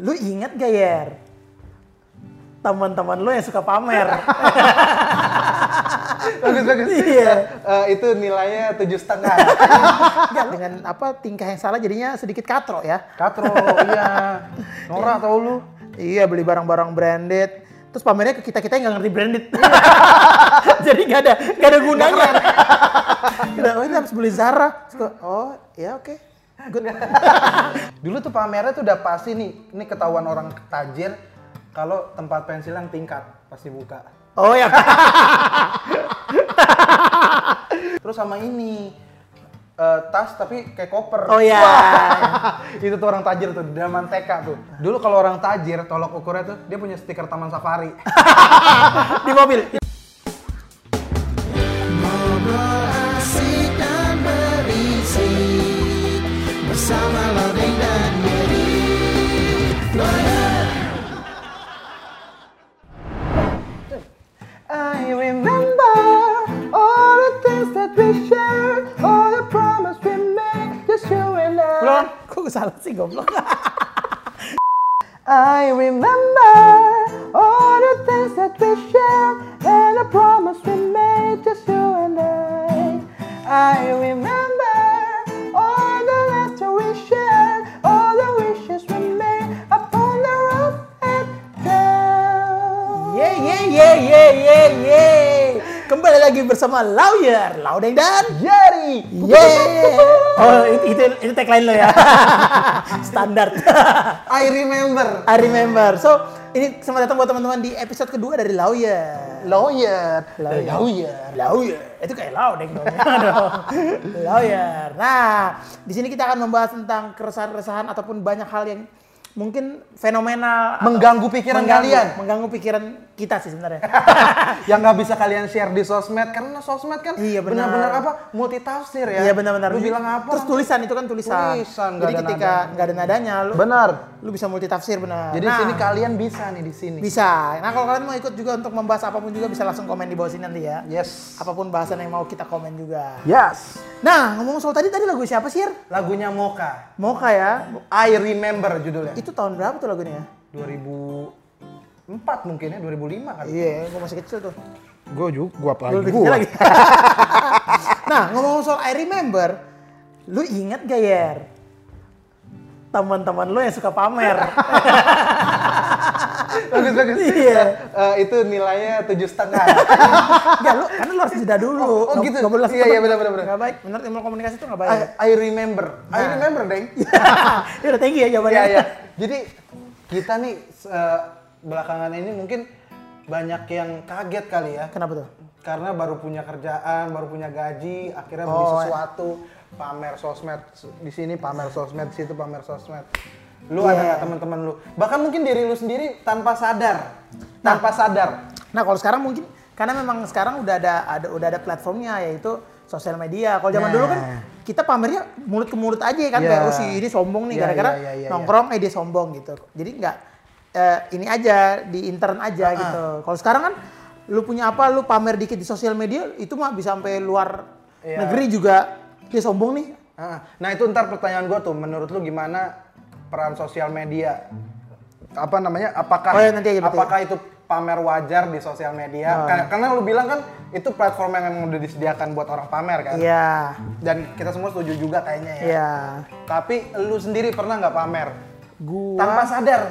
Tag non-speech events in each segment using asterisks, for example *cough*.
Lu inget gak Yer? Teman-teman lu yang suka pamer. *laughs* bagus bagus. Iya. Eh, itu nilainya tujuh setengah. Dengan apa tingkah yang salah jadinya sedikit katro ya. Katro, iya. Norak tau lu. Iya beli barang-barang branded. Terus pamernya ke kita-kita yang nggak ngerti branded. *laughs* Jadi nggak ada nggak ada gunanya. Udah, oh ini habis beli Zara. Oh ya oke. Good. *laughs* Dulu tuh pamernya tuh udah pasti nih, ini ketahuan orang tajir kalau tempat pensil yang tingkat pasti buka. Oh ya. *laughs* Terus sama ini eh, tas tapi kayak koper. Oh ya. *laughs* itu tuh orang tajir tuh, zaman TK tuh. Dulu kalau orang tajir, tolok ukurnya tuh dia punya stiker Taman Safari. Di mobil. I. Belum. Kok salah sih goblok? *laughs* I remember all the things that we shared and the promise we made, just you and I. I remember all the laughter we shared, all the wishes we made upon the roof and down. Ye ye ye ye ye ye. Kembali lagi bersama Lawyer, Laudeng dan Jerry. Ye. Oh itu itu, itu tagline lo ya. *laughs* Standar. *laughs* I remember. I remember. So ini selamat datang buat teman-teman di episode kedua dari Lawyer. Lawyer. Lawyer. Lawyer. Lawyer. Itu kayak Laudeng dong. *laughs* Lawyer. Nah, di sini kita akan membahas tentang keresahan-keresahan ataupun banyak hal yang mungkin fenomenal Mengganggu pikiran mengganggu- kalian. mengganggu pikiran kita sih sebenarnya *laughs* yang nggak bisa kalian share di sosmed karena sosmed kan Iya, benar. benar-benar apa multitafsir ya. iya benar-benar Lu bilang apa? terus tulisan itu kan tulisan, Tulisan, jadi ada ketika nggak ada nadanya lu Benar. lu bisa multitafsir benar Jadi Nah, sini kalian bisa nih di sini. bisa nah kalau kalian mau ikut juga untuk membahas apa pun juga bisa langsung komen di bawah sini nanti ya Yes. apa pun bahasan yang mau kita komen juga Yes. Nah ngomong soal tadi tadi lagu siapa sih? Lagunya Moka. Moka ya I Remember judulnya. itu tahun berapa tuh lagunya ya 2004 mungkin ya, 2005 kali. iya gue masih kecil tuh Gue juga, gue apa lebih kecil lagi *laughs* nah ngomong soal I remember lu inget gak Yer teman-teman lu yang suka pamer *laughs* bagus bagus. Iya. Eh, itu nilainya tujuh setengah. Enggak, *laughs* lu karena lu harus jeda dulu. Oh, oh Nggak- gitu. nggak boleh Iya, iya, benar, benar, benar. Nggak baik. Benar ilmu komunikasi itu nggak I, baik. I remember. I remember, Deng. *laughs* ya udah thank you ya jawabannya. Iya, iya. Jadi kita nih eh, belakangan ini mungkin banyak yang kaget kali ya. Kenapa tuh? Karena baru punya kerjaan, baru punya gaji, akhirnya beli Oh, sesuatu, pamer sosmed di sini, pamer sosmed di situ, pamer sosmed. Lu ada Iya. nggak teman-teman lu? Bahkan mungkin diri lu sendiri tanpa sadar, tanpa sadar. Nah kalau sekarang mungkin karena memang sekarang udah ada, ada udah ada platformnya yaitu sosial media. Kalau zaman Nah. dulu kan kita pamernya mulut ke mulut aja kan Iya. kayak oh si ini sombong nih Iya, gara-gara iya, iya, iya, nongkrong eh dia sombong gitu. Jadi nggak eh, ini aja di intern aja gitu. Kalau sekarang kan lu punya apa lu pamer dikit di sosial media itu mah bisa sampai luar Iya. negeri juga dia sombong nih. Ah, Nah itu ntar pertanyaan gue tuh, menurut lu gimana peran sosial media? Apa namanya? Apakah Oh, ya, nanti aja apakah itu pamer wajar di sosial media? Oh. Karena, karena lu bilang kan itu platform yang emang udah disediakan buat orang pamer kan? Iya. Dan kita semua setuju juga kayaknya ya. Iya. Tapi lu sendiri pernah nggak pamer? Gua Tanpa sadar.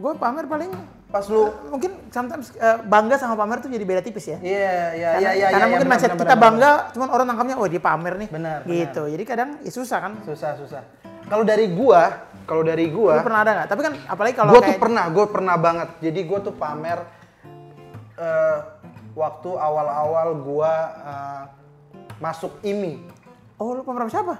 gue pamer paling Pas lu mungkin sometimes eh, bangga sama pamer tuh jadi beda tipis ya. Iya, iya, karena iya, iya. karena iya, mungkin mindset kita bangga, cuman orang nangkapnya, oh dia pamer nih. Benar, Gitu. Jadi kadang ya susah kan. Susah, susah. Kalau dari gua, kalau dari Lu gua, pernah ada nggak? Tapi kan apalagi kalau tuh kayak pernah, gue pernah banget. Jadi gue tuh pamer eh, waktu awal-awal gue eh, masuk IMI. oh lu pamer sama siapa?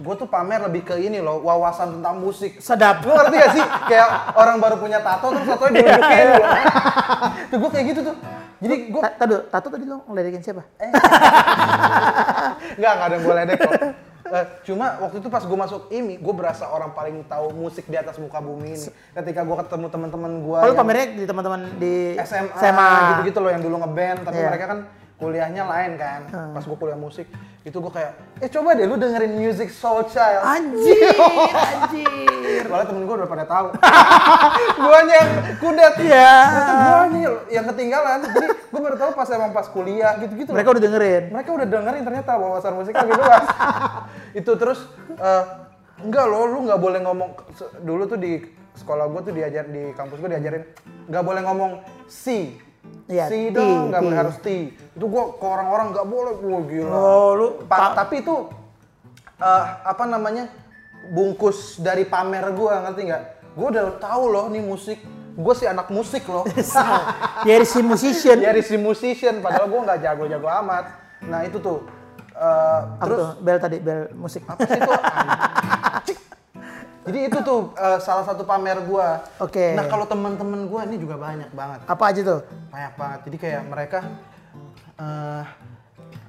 Gue tuh pamer lebih ke ini loh, wawasan tentang musik. Sedap. Lu ngerti gak sih? Kayak orang baru punya tato terus tatonya diledekin gue. tuh gue kayak gitu tuh. Jadi gue Ta- Tadu, tato tadi lu ngeledekin siapa? nggak nggak ada yang boleh deh kok. Eh, cuma waktu itu pas gue masuk IMI, gue berasa orang paling tahu musik di atas muka bumi ini. Ketika gue ketemu teman-teman gue Oh lu pamernya di teman-teman di SMA, gitu-gitu loh yang dulu ngeband tapi Iya. mereka kan kuliahnya lain kan pas gue kuliah musik itu gue kayak eh coba deh lu dengerin music Soul Child Anjir, *laughs* anjir. Soalnya temen gue udah pada tahu. *laughs* guanya yang kudet. Iya. Ternyata gue nih yang ketinggalan. Jadi gue baru tahu pas emang pas kuliah gitu-gitu. Mereka udah dengerin. mereka udah dengerin ternyata wawasan musiknya lebih luas. *laughs* itu terus eh, enggak loh, lu nggak boleh ngomong dulu tuh di sekolah gue tuh diajar di kampus gue diajarin nggak boleh ngomong si. Iya, si dong, nggak boleh harus ti. Itu gue ke orang-orang nggak boleh, wah gila. Oh, lu Pa- ta- tapi itu eh, apa namanya bungkus dari pamer gue ngerti nggak? Gue udah tahu loh nih musik. Gue sih anak musik loh. *laughs* Dari si musician. Dari si musician, padahal gue nggak jago-jago amat. Nah itu tuh. Apa terus tuh? Bel tadi, bel musik. apa sih itu? *laughs* Jadi itu tuh eh, salah satu pamer gue. Oke. Nah kalau teman-teman gue ini juga banyak banget, Apa aja tuh? banyak banget. Jadi kayak mereka eh,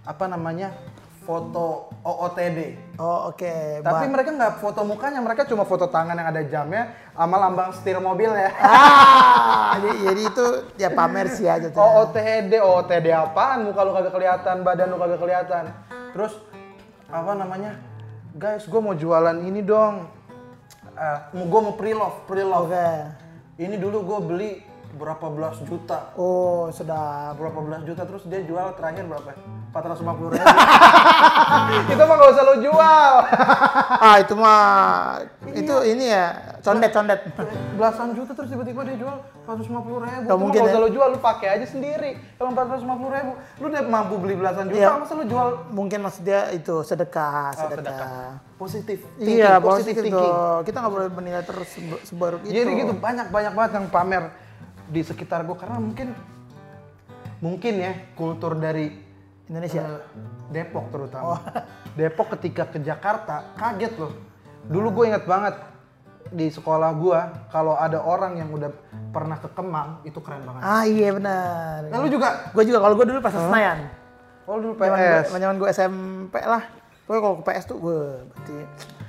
apa namanya foto OOTD. Oh, oke. Tapi Ba- mereka nggak foto mukanya, mereka cuma foto tangan yang ada jamnya sama lambang setir mobil ya. Ah, jadi, jadi itu ya pamer sih aja tuh. OOTD, OOTD apaan? Muka lu kagak kelihatan, badan lu kagak kelihatan. Terus apa namanya? Guys, gue mau jualan ini dong. Mau gue mau pre-love, pre-love. Oke. Ini dulu gue beli berapa belas juta. Oh, sedap. Berapa belas juta terus dia jual terakhir berapa? 450 ribu. *laughs* Itu mah gak usah lo jual. Ah, itu mah itu ini ya, condet-condet. belasan juta terus tiba-tiba dia jual 450 ribu. Gak mungkin ya. usah lo jual, lu pakai aja sendiri. Kalau 450 ribu, lu udah mampu beli belasan juta, Iya. masa lu jual Mungkin maksud dia itu sedekah, Oh, sedekah. positif Iya, thinking, positif thinking. Kita nggak boleh menilai terus sebaru itu. Jadi gitu banyak banyak banget yang pamer di sekitar gue karena mungkin mungkin ya kultur dari Indonesia. eh, Depok Oh. terutama. *laughs* Depok ketika ke Jakarta kaget loh. Dulu gue inget banget di sekolah gue kalau ada orang yang udah pernah ke Kemang itu keren banget. Ah iya benar. Nah lu juga? Gue juga kalau gue dulu pas Senayan. Oh dulu PS. zaman gue SMP lah. Pokoknya kalau ke PS tuh gue berarti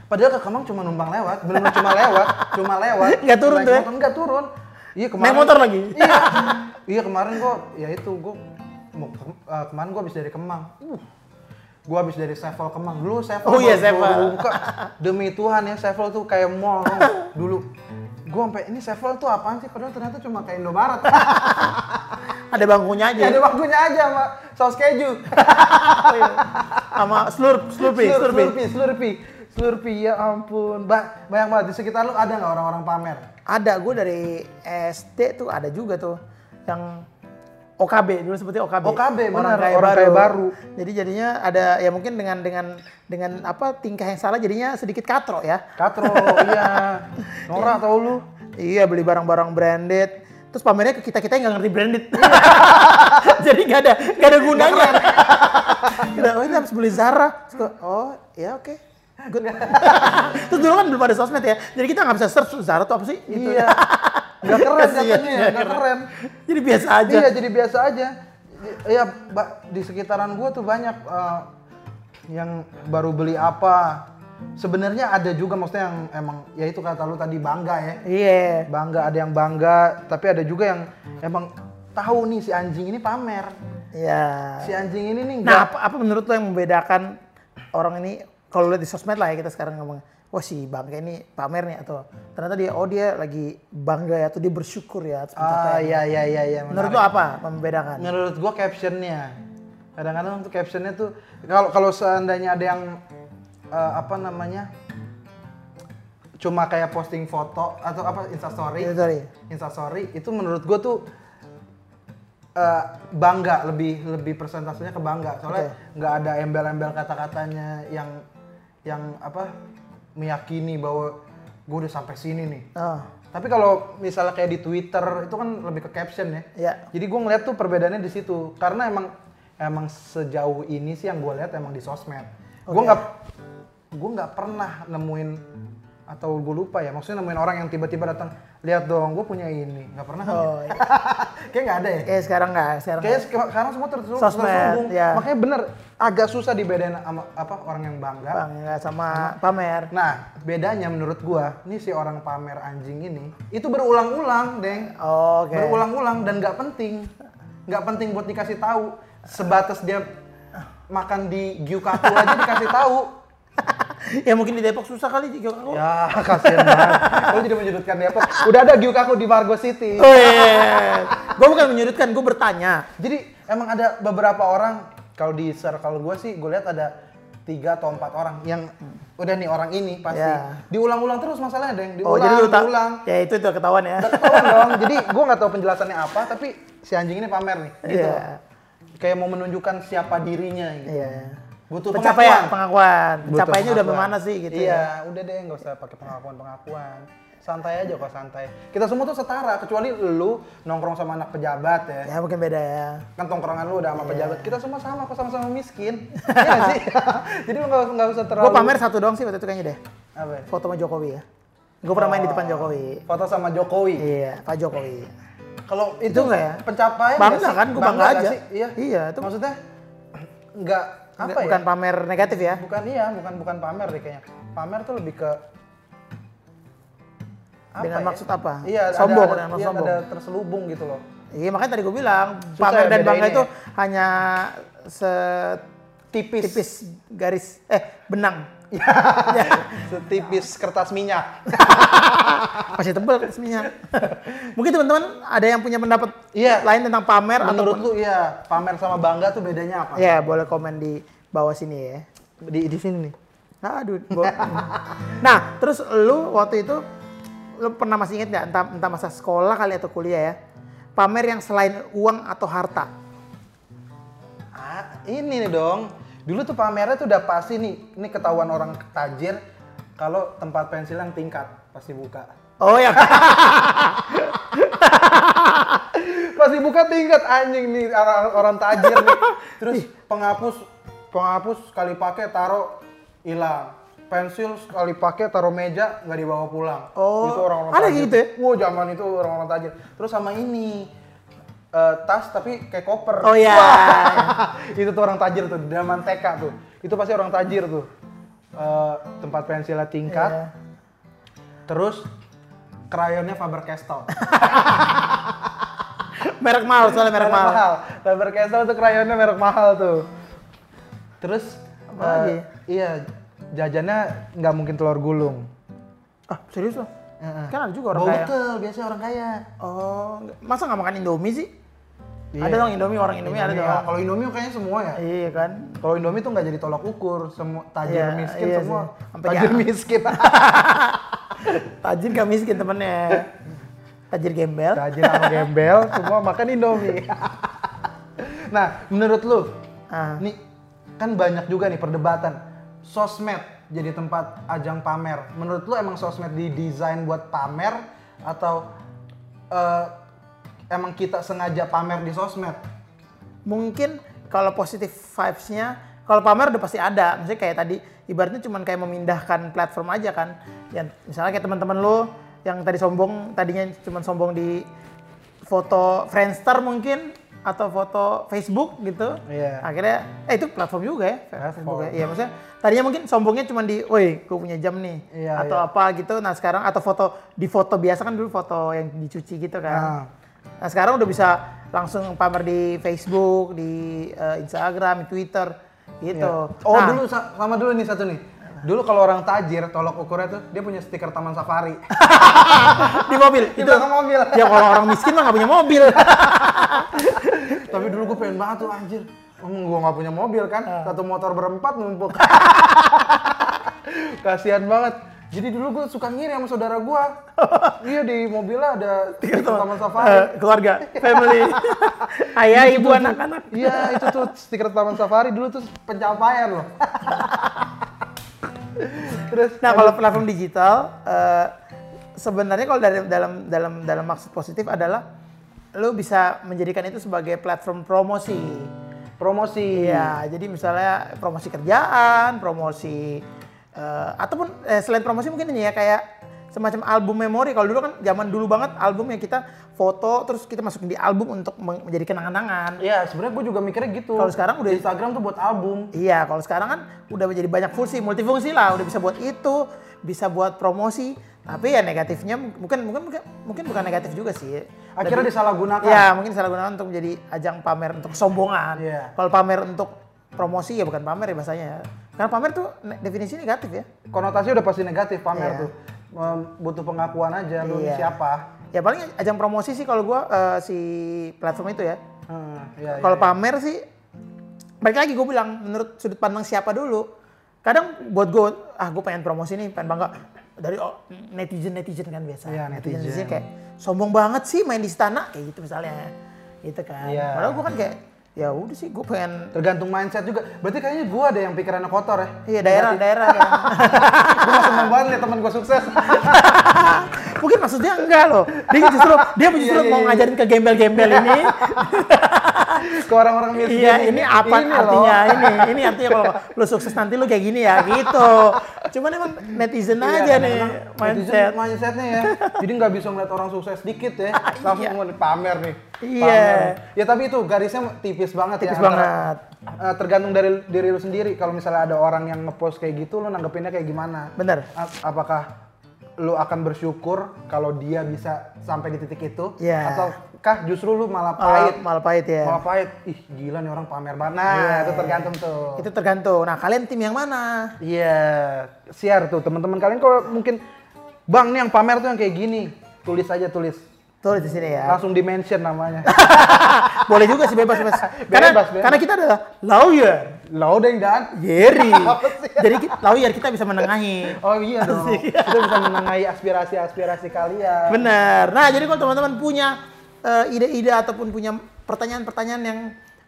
Padahal ke Kemang cuma numpang lewat, bener cuma lewat, cuma lewat. *laughs* Nggak turun tuh ya? motor, Nggak turun. Iya kemarin. naik motor lagi. *laughs* Iya. iya kemarin gua ya itu gua mau ke- eh, kemarin gua habis dari Kemang. Uh. Gua habis dari Sevel Kemang. Dulu Sevel Oh iya, Sevel. buka. Demi Tuhan ya Sevel tuh kayak mall *laughs* dulu. Gua sampai ini Sevel tuh apaan sih? Padahal ternyata cuma kayak Indomaret. *laughs* Ada bangkunya aja. ya ada waktunya aja sama saus keju. *laughs* Sama slurp, slurpee, Slur- slurpee. Slurpee, Slurpee. Slurpee, ya ampun. Ba banyak banget di sekitar lu ada nggak orang-orang pamer? Ada, gue dari SD tuh ada juga tuh yang OKB dulu sebutnya OKB. OKB, benar, kaya orang kaya baru. Jadi jadinya ada ya mungkin dengan dengan dengan apa tingkah yang salah jadinya sedikit katro ya. Katro, *laughs* iya. Norak tau lu. Iya beli barang-barang branded. Terus pamernya ke kita kita yang nggak ngerti branded. *laughs* Jadi nggak ada nggak ada gunanya. *laughs* Kita, oh ini habis beli Zara. Terus oh ya oke. Good. Terus dulu kan belum ada sosmed ya. Jadi kita nggak bisa search Zara tuh apa sih? Gitu. Iya. Gak keren katanya ya, nggak gak keren. Jadi biasa aja. Iya, jadi biasa aja. Iya, Mbak, di sekitaran gua tuh banyak eh, yang baru beli apa. Sebenarnya ada juga maksudnya yang emang ya itu kata lu tadi bangga ya. Iya. Bangga ada yang bangga, tapi ada juga yang emang tahu nih si anjing ini pamer. Iya. Si anjing ini nih Nah, enggak apa, apa menurut lo yang membedakan orang ini kalau lihat di sosmed lah ya kita sekarang ngomong, wah si bangga ini pamer nih atau ternyata dia oh dia lagi bangga ya atau dia bersyukur ya atas Ah, iya iya iya iya. Menurut menarik. lo apa membedakan? Menurut gua captionnya, kadang-kadang tuh captionnya tuh kalau kalau seandainya ada yang eh, apa namanya cuma kayak posting foto atau apa instastory, Itu sorry. instastory itu menurut gua tuh eh, bangga lebih lebih persentasenya ke bangga soalnya nggak ada embel-embel kata-katanya yang yang apa meyakini bahwa gue udah sampai sini nih. Oh, Tapi kalau misalnya kayak di Twitter itu kan lebih ke caption ya. Iya. Jadi gue ngeliat tuh perbedaannya di situ karena emang emang sejauh ini sih yang gue lihat emang di sosmed. Gue nggak gue nggak pernah nemuin atau gue lupa ya maksudnya nemuin orang yang tiba-tiba datang lihat dong gue punya ini nggak pernah kan? oh *laughs* iya. Kayak nggak ada ya. Kayak sekarang nggak, sekarang sek- sekarang semua tersu- Sosmed, ya. Makanya bener agak susah dibedain sama apa orang yang bangga bang nggak sama pamer. Nah, bedanya menurut gua, nih si orang pamer anjing ini itu berulang-ulang, Deng. Oh, Oke. Berulang-ulang dan nggak penting. Nggak penting buat dikasih tahu. Sebatas dia makan di Gyukaku aja dikasih tahu. *laughs* ya mungkin di Depok susah kali Gyokako. Ya, kasihan banget. Lu jadi menyudutkan Depok. Udah ada Gyukaku di Margo City. Oh iya. gue bukan menyudutkan, gue bertanya. Jadi emang ada beberapa orang kalau di circle gue sih gue lihat ada tiga atau empat orang yang udah nih orang ini pasti Ya. diulang-ulang terus masalahnya deng Oh diulang jadi lu tak? diulang Ya itu tuh ketahuan ya. Udah ketahuan dong jadi gue nggak tahu penjelasannya apa tapi si anjing ini pamer nih gitu Iya. kayak mau menunjukkan siapa dirinya gitu Iya. butuh Pencapaian, pengakuan. pengakuan. Pencapaiannya udah bagaimana sih gitu iya ya. udah deh nggak usah pakai pengakuan pengakuan santai aja kok santai kita semua tuh setara kecuali lu nongkrong sama anak pejabat ya Ya mungkin beda ya. kan tongkrongan lu udah sama Iya. pejabat kita semua sama kok sama-sama miskin Iya sih *laughs* jadi lu nggak nggak usah terlalu Gue pamer satu doang sih waktu itu kayaknya deh. apa ya? Foto sama Jokowi ya. Gue pernah main di depan Jokowi. foto sama Jokowi Iya, Pak Jokowi. kalau itu, nggak ya? pencapaian Bangga kan, gua bangga nggak aja. sih? iya Iya, itu- maksudnya nggak apa Nggak- ya Bukan pamer negatif ya. bukan iya bukan bukan pamer deh kayaknya pamer tuh lebih ke apa Dengan ya? maksud apa? iya Sombong, ada, dengan maksud iya, sombong. ada terselubung gitu loh Iya makanya tadi gue bilang Susah pamer ya dan bangga itu ya? hanya setipis tipis garis eh benang. *laughs* setipis kertas minyak *laughs* Masih tebel kertas minyak. *laughs* Mungkin teman-teman ada yang punya pendapat Iya. lain tentang pamer menurut atau lu iya pamer sama bangga tuh bedanya apa ya boleh komen di bawah sini ya. di di sini nih Aduh. bo- nah, terus lu waktu itu lu pernah masih inget nggak entah, entah masa sekolah kali atau kuliah ya? Pamer yang selain uang atau harta. Ah, ini nih dong. Dulu tuh pamernya tuh udah pasti nih, ini ketahuan orang tajir kalau tempat pensil yang tingkat pasti buka. Oh ya. *laughs* Pasti buka tingkat anjing nih orang, orang tajir nih. *laughs* Terus penghapus penghapus sekali pakai taruh hilang. Pensil sekali pakai taruh meja nggak dibawa pulang. Oh, itu orang-orang ada tajir. gitu ya? Wow, zaman itu orang-orang tajir. Terus sama ini eh, tas tapi kayak koper. Oh ya. *laughs* itu tuh orang tajir tuh, zaman TK tuh. Itu pasti orang tajir tuh. Eh, tempat pensilnya tingkat. Iya. Terus krayonnya Faber Castell. *laughs* merek mahal soalnya merek, mahal. Faber Castell tuh krayonnya merek mahal tuh. Terus Apa lagi? eh, iya, jajannya nggak mungkin telur gulung. Ah, serius loh? Heeh. Kan ada juga orang Bau kaya. betul, biasanya orang kaya. Oh, masa nggak makan Indomie sih? Iya. Ada dong Indomie, orang Indomie, ada Indomie, dong. ya. Kalau Indomie kayaknya semua ya. Iya kan? Kalau Indomie tuh nggak jadi tolak ukur, semua tajir Iya, miskin iya semua. Sampai Tajir ya- miskin. *laughs* Tajir gak miskin temennya. Tajir gembel. Tajir sama gembel, semua makan Indomie. *laughs* nah, menurut lu, Ah. nih kan banyak juga nih perdebatan sosmed jadi tempat ajang pamer. Menurut lu emang sosmed didesain buat pamer atau eh, emang kita sengaja pamer di sosmed? Mungkin kalau positif vibes-nya, kalau pamer udah pasti ada. Maksudnya kayak tadi, ibaratnya cuman kayak memindahkan platform aja kan. Yang misalnya kayak teman-teman lo yang tadi sombong, tadinya cuman sombong di foto Friendster mungkin atau foto Facebook gitu. Iya. Akhirnya, eh itu platform juga ya, Platform. Facebook ya. Iya, maksudnya tadinya mungkin sombongnya cuma di, woi, gue punya jam nih, Iya, atau iya. apa gitu. Nah sekarang atau foto di foto biasa kan dulu foto yang dicuci gitu kan. Nah. Nah sekarang udah bisa langsung pamer di Facebook, di eh, Instagram, di Twitter gitu. Iya. Oh Nah, dulu sa- sama dulu nih satu nih. Dulu kalau orang tajir tolok ukurnya tuh dia punya stiker Taman Safari. *laughs* di mobil. Di belakang mobil. Ya kalau orang miskin mah nggak punya mobil. *laughs* Tapi dulu gue pengen banget tuh anjir. Emang gue nggak punya mobil kan, Ah. satu motor berempat numpuk. *laughs* Kasihan banget. Jadi dulu gue suka ngiri sama saudara gue. *laughs* iya di mobilnya ada stiker Taman Safari. Eh, keluarga, family, *laughs* ayah, ibu, tuh- anak-anak. Iya itu tuh stiker Taman Safari dulu tuh pencapaian loh. Terus Nah kalau platform digital, eh, sebenarnya kalau dari dalam dalam dalam maksud positif adalah lo bisa menjadikan itu sebagai platform promosi. promosi. Iya, jadi misalnya promosi kerjaan, promosi eh, ataupun eh, selain promosi mungkin ini ya kayak semacam album memori. Kalau dulu kan zaman dulu banget album yang kita foto terus kita masukin di album untuk men- menjadi kenang-kenangan. Iya, sebenarnya gue juga mikirnya gitu. Kalau sekarang udah- Instagram tuh buat album. Iya, kalau sekarang kan udah menjadi banyak fungsi, multifungsi lah, udah bisa buat itu, bisa buat promosi. Tapi ya negatifnya mungkin mungkin mungkin, mungkin bukan negatif juga sih. Akhirnya Lebih- disalahgunakan. Ya, mungkin disalahgunakan untuk menjadi ajang pamer untuk kesombongan. Iya. Kalau pamer untuk promosi ya bukan pamer ya bahasanya ya. Karena pamer tuh definisi negatif ya. Konotasi udah pasti negatif pamer Iya. tuh. Butuh pengakuan aja lu Iya. siapa. Ya paling ajang promosi sih kalau gua eh, si platform itu ya. Hmm, iya, Kalau iya. pamer sih, balik lagi gue bilang menurut sudut pandang siapa dulu. Kadang buat gue, ah gue pengen promosi nih, pengen bangga dari oh, netizen netizen kan biasa. Iya, netizen. kayak sombong banget sih main di istana kayak gitu misalnya, gitu kan. Iya. Padahal gue kan kayak ya udah sih gue pengen Tergantung mindset juga. Berarti kayaknya gua ada yang pikirannya kotor ya. Iya daerah daerah *laughs* kan. gue seneng banget liat temen gue sukses. *laughs* Mungkin maksudnya enggak loh. Dia justru dia justru Iya, iya, mau iya. ngajarin ke gembel-gembel ini. *laughs* Ke orang-orang miskin. iya, ini apa Ini artinya loh. ini? Ini artinya kalau lu sukses nanti lu kayak gini ya gitu. Cuman emang netizen Iya, aja nih mindset. netizen mindsetnya ya. Jadi nggak bisa ngeliat orang sukses dikit ya. *laughs* Langsung mau pamer nih. Iya. Pamer. Ya tapi itu garisnya tipis banget Tipis ya. antara- banget. eh, tergantung dari diri lu sendiri. Kalau misalnya ada orang yang ngepost kayak gitu, lu nanggepinnya kayak gimana? Bener. A- apakah lu akan bersyukur kalau dia bisa sampai di titik itu? Iya. Ataukah justru lu malah Malah, pahit? malah pahit ya. Malah pahit. Ih gila nih orang pamer banget. Nah Iya. itu tergantung tuh. Itu tergantung. Nah, kalian tim yang mana? Iya, share tuh teman-teman kalian kalau mungkin Bang nih yang pamer tuh yang kayak gini. Tulis aja tulis. Tulis di sini ya. Langsung di mention namanya. *laughs* Boleh juga sih bebas bebas. *laughs* Karena Bebas, karena kita adalah lawyer. Loading dan Jerry. *laughs* Jadi kita, lawyer kita bisa menengahi. Oh iya dong. Kita bisa menengahi aspirasi-aspirasi kalian. Bener. Nah, jadi kalau teman-teman punya eh, ide-ide ataupun punya pertanyaan-pertanyaan yang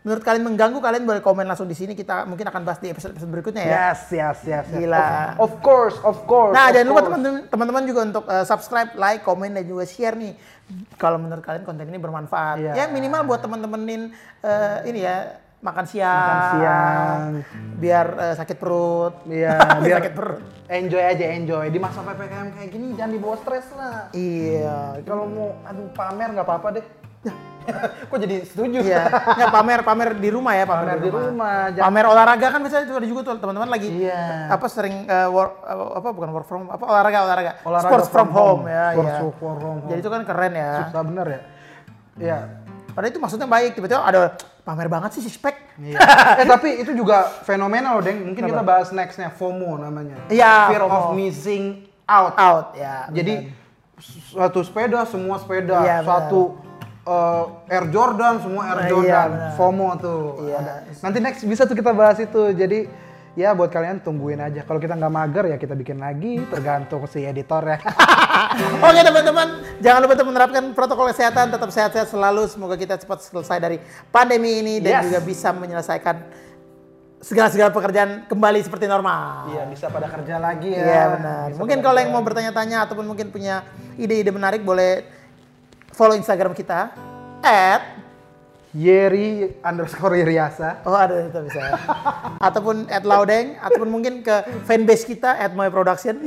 menurut kalian mengganggu, kalian boleh komen langsung di sini. Kita mungkin akan bahas di episode-episode berikutnya ya. Yes, yes, yes. yes. Gila. Of, of course, of course. Nah, of jangan lupa course. teman-teman teman-teman juga untuk eh, subscribe, like, komen dan juga share nih. Kalau menurut kalian konten ini bermanfaat. Iya. Ya minimal buat teman-temenin eh, ini ya makan siang. Makan siang. Biar eh, sakit perut. Iya, *laughs* biar sakit perut. enjoy aja enjoy. Di masa PPKM kayak gini jangan dibawa stres lah. Iya. Kalau mau aduh pamer nggak apa-apa deh. *laughs* Kok jadi setuju? Iya, nggak pamer pamer di rumah ya, pamer, Pamer di rumah, jangan- Pamer olahraga kan biasanya itu ada juga tuh teman-teman lagi Iya. apa sering eh, work eh, apa bukan work from apa olahraga olahraga, Olahraga sports from, home, ya, Sports iya. from home. Jadi itu kan keren ya. susah bener ya. Iya. Padahal itu maksudnya baik, tiba-tiba ada pamer banget sih six pack. Iya. *laughs* eh tapi itu juga fenomenal loh, Deng. Mungkin kita bahas nextnya FOMO namanya. Iya, Fear FOMO. of missing out. Out ya. Jadi suatu sepeda semua sepeda, Iya, suatu uh, Air Jordan semua Air Iya, Jordan, benar. FOMO tuh. Iya. Ada. Nanti next bisa tuh kita bahas itu. Jadi ya buat kalian tungguin aja. Kalau kita nggak mager ya kita bikin lagi, tergantung si editor ya. *laughs* Oke teman-teman, jangan lupa untuk menerapkan protokol kesehatan, tetap sehat-sehat selalu. Semoga kita cepat selesai dari pandemi ini dan Yes. juga bisa menyelesaikan segala-segala pekerjaan kembali seperti normal. Iya bisa pada kerja lagi ya. Iya benar. Bisa Mungkin kalau yang mau bertanya-tanya ataupun mungkin punya ide-ide menarik boleh follow Instagram kita at Yeri underscore Yeriasa. oh ada itu bisa *laughs* ataupun at Laudeng ataupun mungkin ke fanbase kita at Moe Production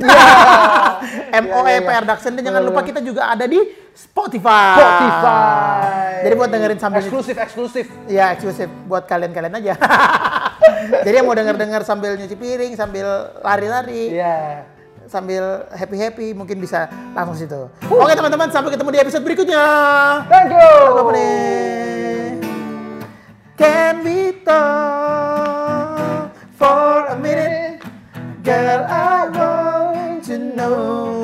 *laughs* M O E P Production dan jangan lupa kita juga ada di Spotify. Spotify. Jadi buat dengerin sambil eksklusif eksklusif. Ya eksklusif buat kalian-kalian aja. *laughs* Jadi yang mau denger-denger sambil nyuci piring, sambil lari-lari, Iya. Sambil happy-happy mungkin bisa langsung situ. Oke teman-teman, sampai ketemu di episode berikutnya. Thank you. Can we talk for a minute? Girl, I want to know